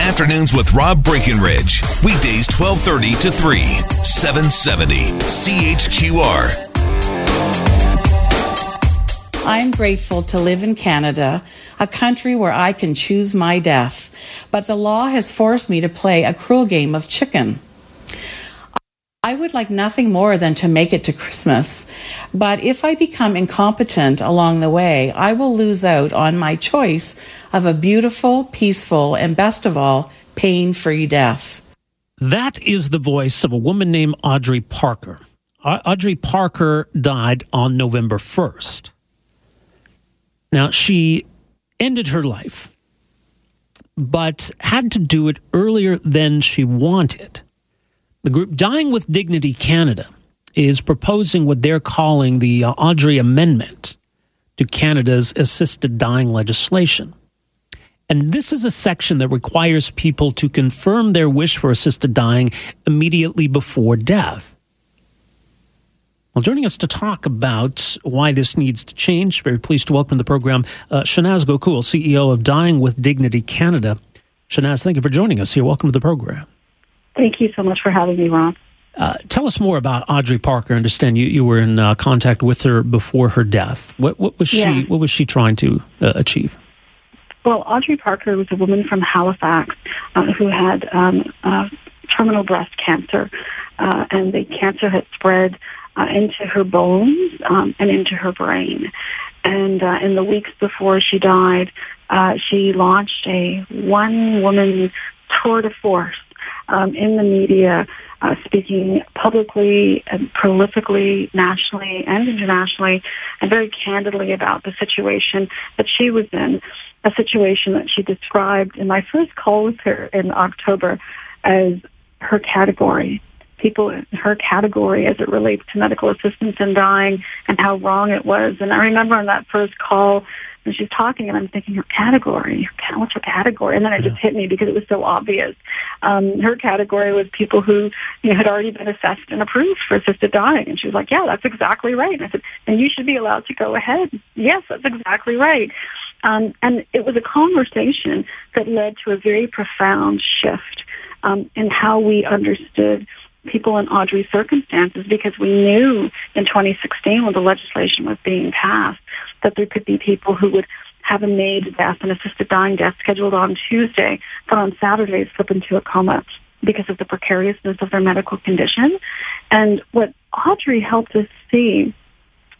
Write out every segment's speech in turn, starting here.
Afternoons with Rob Breckenridge. Weekdays 1230 to 3, 770 CHQR. I'm grateful to live in Canada, a country where I can choose my death. But the law has forced me to play a cruel game of chicken. I would like nothing more than to make it to Christmas. But if I become incompetent along the way, I will lose out on my choice of a beautiful, peaceful, and best of all, pain free death. That is the voice of a woman named Audrey Parker. Audrey Parker died on November 1st. Now, she ended her life, but had to do it earlier than she wanted. The group Dying with Dignity Canada is proposing what they're calling the uh, Audrey Amendment to Canada's assisted dying legislation. And this is a section that requires people to confirm their wish for assisted dying immediately before death. Well, joining us to talk about why this needs to change, very pleased to welcome to the program uh, Shanaaz Gokool, CEO of Dying with Dignity Canada. Shanaaz, thank you for joining us here. Welcome to the program. Thank you so much for having me, Ron. Uh, tell us more about Audrey Parker. I understand you, you were in uh, contact with her before her death. What, what was yeah. she What was she trying to uh, achieve? Well, Audrey Parker was a woman from Halifax uh, who had um, terminal breast cancer, uh, and the cancer had spread uh, into her bones um, and into her brain. And in the weeks before she died, she launched a one-woman tour de force um, in the media, uh, speaking publicly and prolifically, nationally and internationally, and very candidly about the situation that she was in, a situation that she described in my first call with her in October as her category people in her category as it relates to medical assistance in dying and how wrong it was. And I remember on that first call, and she's talking and I'm thinking her category, what's her category? And then it yeah. just hit me because it was so obvious. Um, her category was people who you know, had already been assessed and approved for assisted dying. And she was like, yeah, that's exactly right. And I said, and you should be allowed to go ahead. Yes, that's exactly right. Um, and it was a conversation that led to a very profound shift um, in how we understood people in Audrey's circumstances because we knew in 2016 when the legislation was being passed that there could be people who would have a MAID death, an assisted dying death scheduled on Tuesday, but on Saturday slip into a coma because of the precariousness of their medical condition. And what Audrey helped us see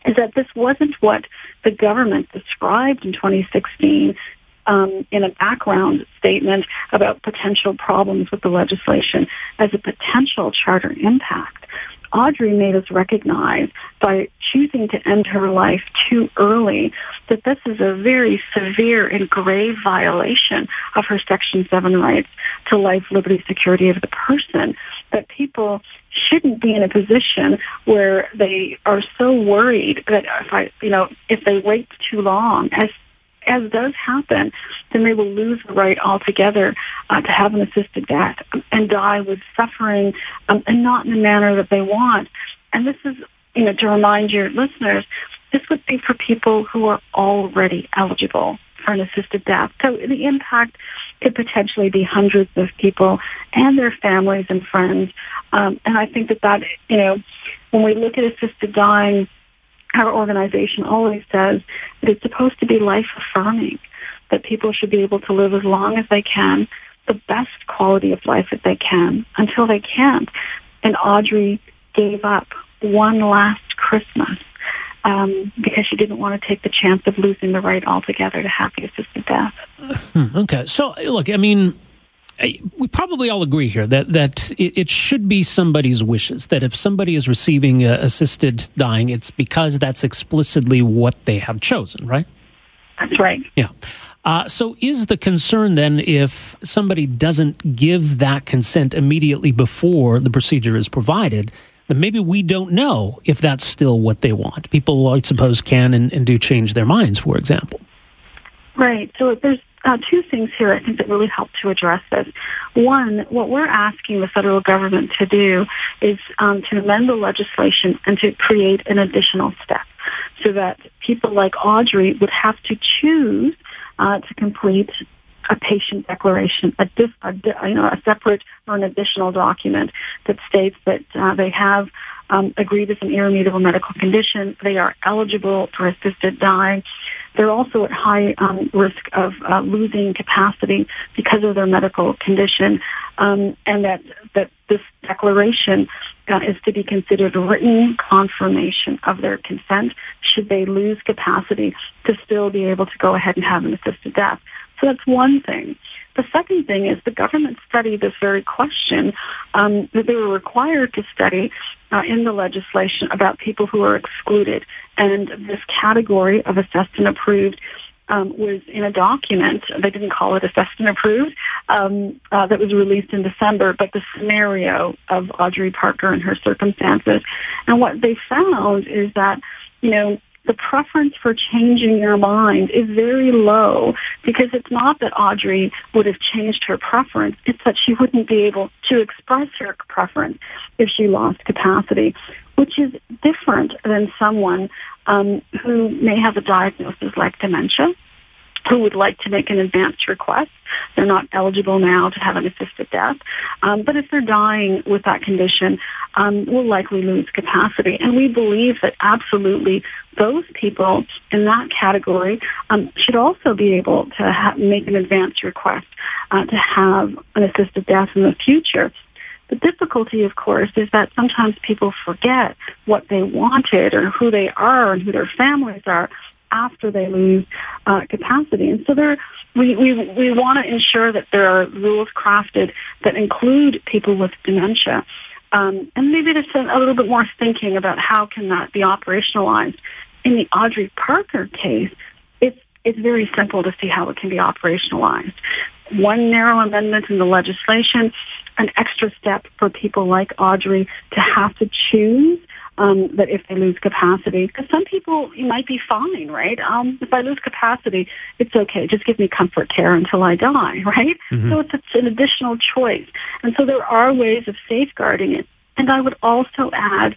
is that this wasn't what the government described in 2016 um, in a background statement about potential problems with the legislation as a potential charter impact. Audrey made us recognize by choosing to end her life too early that this is a very severe and grave violation of her Section 7 rights to life, liberty, security of the person, that people shouldn't be in a position where they are so worried that if I, you know, if they wait too long, as as does happen, then they will lose the right altogether uh, to have an assisted death and die with suffering um, and not in the manner that they want. And this is, you know, to remind your listeners, this would be for people who are already eligible for an assisted death. So the impact could potentially be hundreds of people and their families and friends. Um, and I think that that, you know, when we look at assisted dying, our organization always says that it's supposed to be life affirming, that people should be able to live as long as they can, the best quality of life that they can until they can't. And Audrey gave up one last Christmas um, because she didn't want to take the chance of losing the right altogether to happy assisted death. Hmm, okay. So, look, I mean, we probably all agree here that that it, should be somebody's wishes. That if somebody is receiving uh, assisted dying, it's because that's explicitly what they have chosen, right? That's right. Yeah. Uh, so, is the concern then if somebody doesn't give that consent immediately before the procedure is provided, then maybe we don't know if that's still what they want? People, I suppose, can and, and do change their minds, for example. Right. So, there's uh, two things here I think that really help to address this. One, what we're asking the federal government to do is um, to amend the legislation and to create an additional step so that people like Audrey would have to choose uh, to complete a patient declaration, a, diff, a, you know, a separate or an additional document that states that uh, they have um, a grievous and irremediable medical condition. They are eligible for assisted dying. They're also at high um, risk of uh, losing capacity because of their medical condition, um, and that that this declaration uh, is to be considered written confirmation of their consent should they lose capacity to still be able to go ahead and have an assisted death. So that's one thing. The second thing is the government studied this very question um, that they were required to study uh, in the legislation about people who are excluded. And this category of assessed and approved um, was in a document. They didn't call it assessed and approved um, uh, that was released in December, but the scenario of Audrey Parker and her circumstances. And what they found is that, you know, the preference for changing your mind is very low because it's not that Audrey would have changed her preference. It's that she wouldn't be able to express her preference if she lost capacity, which is different than someone um, who may have a diagnosis like dementia who would like to make an advance request. They're not eligible now to have an assisted death. Um, but if they're dying with that condition, um, will likely lose capacity. And we believe that absolutely those people in that category um, should also be able to ha- make an advance request uh, to have an assisted death in the future. The difficulty, of course, is that sometimes people forget what they wanted or who they are and who their families are after they lose uh, capacity. And so there, we, we, we want to ensure that there are rules crafted that include people with dementia. Um, and maybe there's a, little bit more thinking about how can that be operationalized. In the Audrey Parker case, it's, it's very simple to see how it can be operationalized. One narrow amendment in the legislation, an extra step for people like Audrey to have to choose um, that if they lose capacity, because some people you might be fine, right? Um, if I lose capacity, it's okay. Just give me comfort care until I die, right? Mm-hmm. So it's, it's an additional choice, and so there are ways of safeguarding it. And I would also add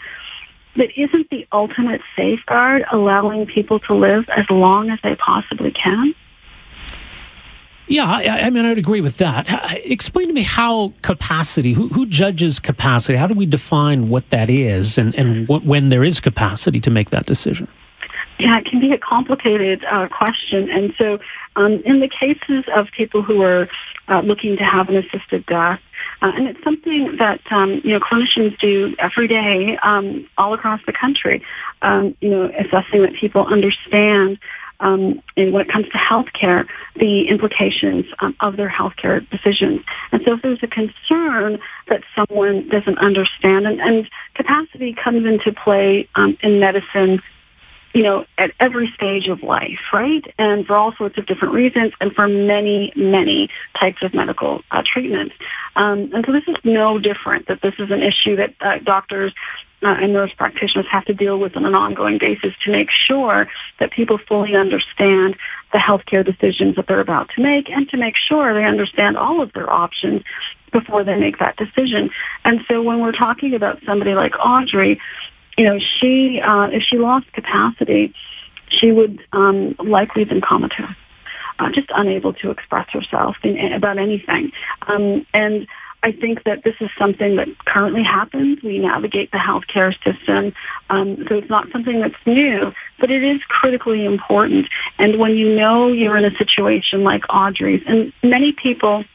that isn't the ultimate safeguard allowing people to live as long as they possibly can? Yeah, I, I, mean, I would agree with that. Explain to me how capacity, who, who judges capacity? How do we define what that is and, and what, when there is capacity to make that decision? Yeah, it can be a complicated uh, question. And so um, in the cases of people who are uh, looking to have an assisted death, uh, and it's something that um, you know clinicians do every day um, all across the country. Um, you know, assessing that people understand um, and when it comes to healthcare, the implications um, of their healthcare decisions. And so if there's a concern that someone doesn't understand, and, and capacity comes into play um, in medicine you know, at every stage of life, right? And for all sorts of different reasons and for many, many types of medical uh, treatments. Um, and so this is no different, that this is an issue that uh, doctors uh, and nurse practitioners have to deal with on an ongoing basis to make sure that people fully understand the healthcare decisions that they're about to make and to make sure they understand all of their options before they make that decision. And so when we're talking about somebody like Audrey, you know, she, uh, if she lost capacity, she would um, likely have been comatose. Uh, just unable to express herself in, in, about anything. Um, and I think that this is something that currently happens. We navigate the healthcare system, um, so it's not something that's new, but it is critically important. And when you know you're in a situation like Audrey's, and many people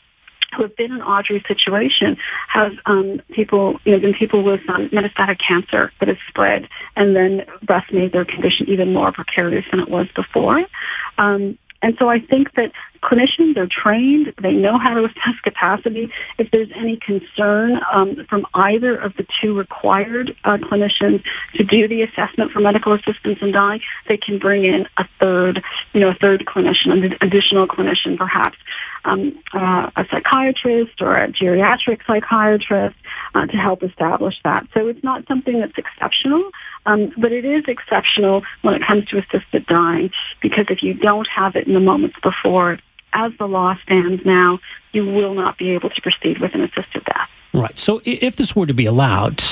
who have been in Audrey's situation have um, people, you know, been people with um, metastatic cancer that has spread and then breast made their condition even more precarious than it was before. Um, and so I think that clinicians are trained. They know how to assess capacity. If there's any concern um, from either of the two required uh, clinicians to do the assessment for medical assistance in dying, they can bring in a third, you know, a third clinician, an additional clinician perhaps, um, uh, a psychiatrist or a geriatric psychiatrist uh, to help establish that. So it's not something that's exceptional, um, but it is exceptional when it comes to assisted dying because if you don't have it in the moments before, as the law stands now, you will not be able to proceed with an assisted death. Right. So if this were to be allowed,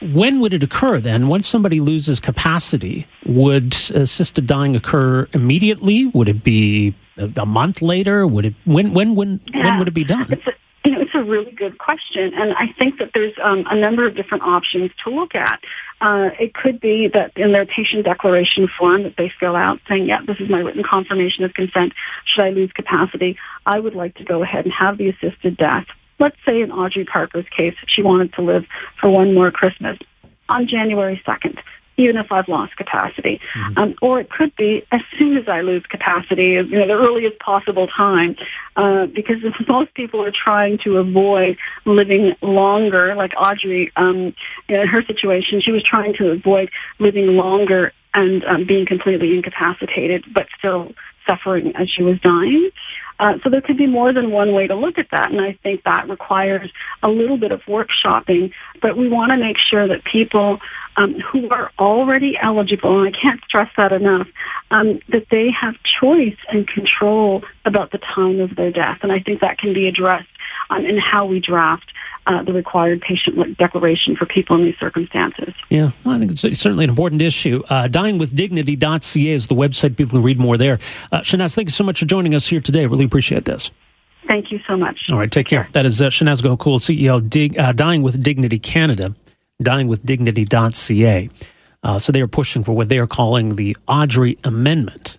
when would it occur then? Once somebody loses capacity, would assisted dying occur immediately? Would it be a, month later? Would it when when when yeah. when would it be done? It's a, you know, it's a really good question, and I think that there's um, a number of different options to look at. Uh, it could be that in their patient declaration form that they fill out saying, yeah, this is my written confirmation of consent. Should I lose capacity? I would like to go ahead and have the assisted death. Let's say in Audrey Parker's case, she wanted to live for one more Christmas on January 2nd even if I've lost capacity. Mm-hmm. Um, or it could be as soon as I lose capacity, you know, the earliest possible time, uh, because most people are trying to avoid living longer. Like Audrey, um, in her situation, she was trying to avoid living longer and um, being completely incapacitated, but still suffering as she was dying. Uh, so there could be more than one way to look at that, and I think that requires a little bit of workshopping. But we want to make sure that people um, who are already eligible, and I can't stress that enough, um, that they have choice and control about the time of their death, and I think that can be addressed um, in how we draft uh, the required patient declaration for people in these circumstances. Yeah, well, I think it's certainly an important issue. Uh, dyingwithdignity.ca is the website. People can read more there. Uh, Shanaaz, thank you so much for joining us here today. Really appreciate this. Thank you so much. All right, take care. That is uh, Shanaaz Gokool, CEO, Dig, uh, Dying with Dignity Canada, dyingwithdignity.ca. Uh, so they are pushing for what they are calling the Audrey Amendment.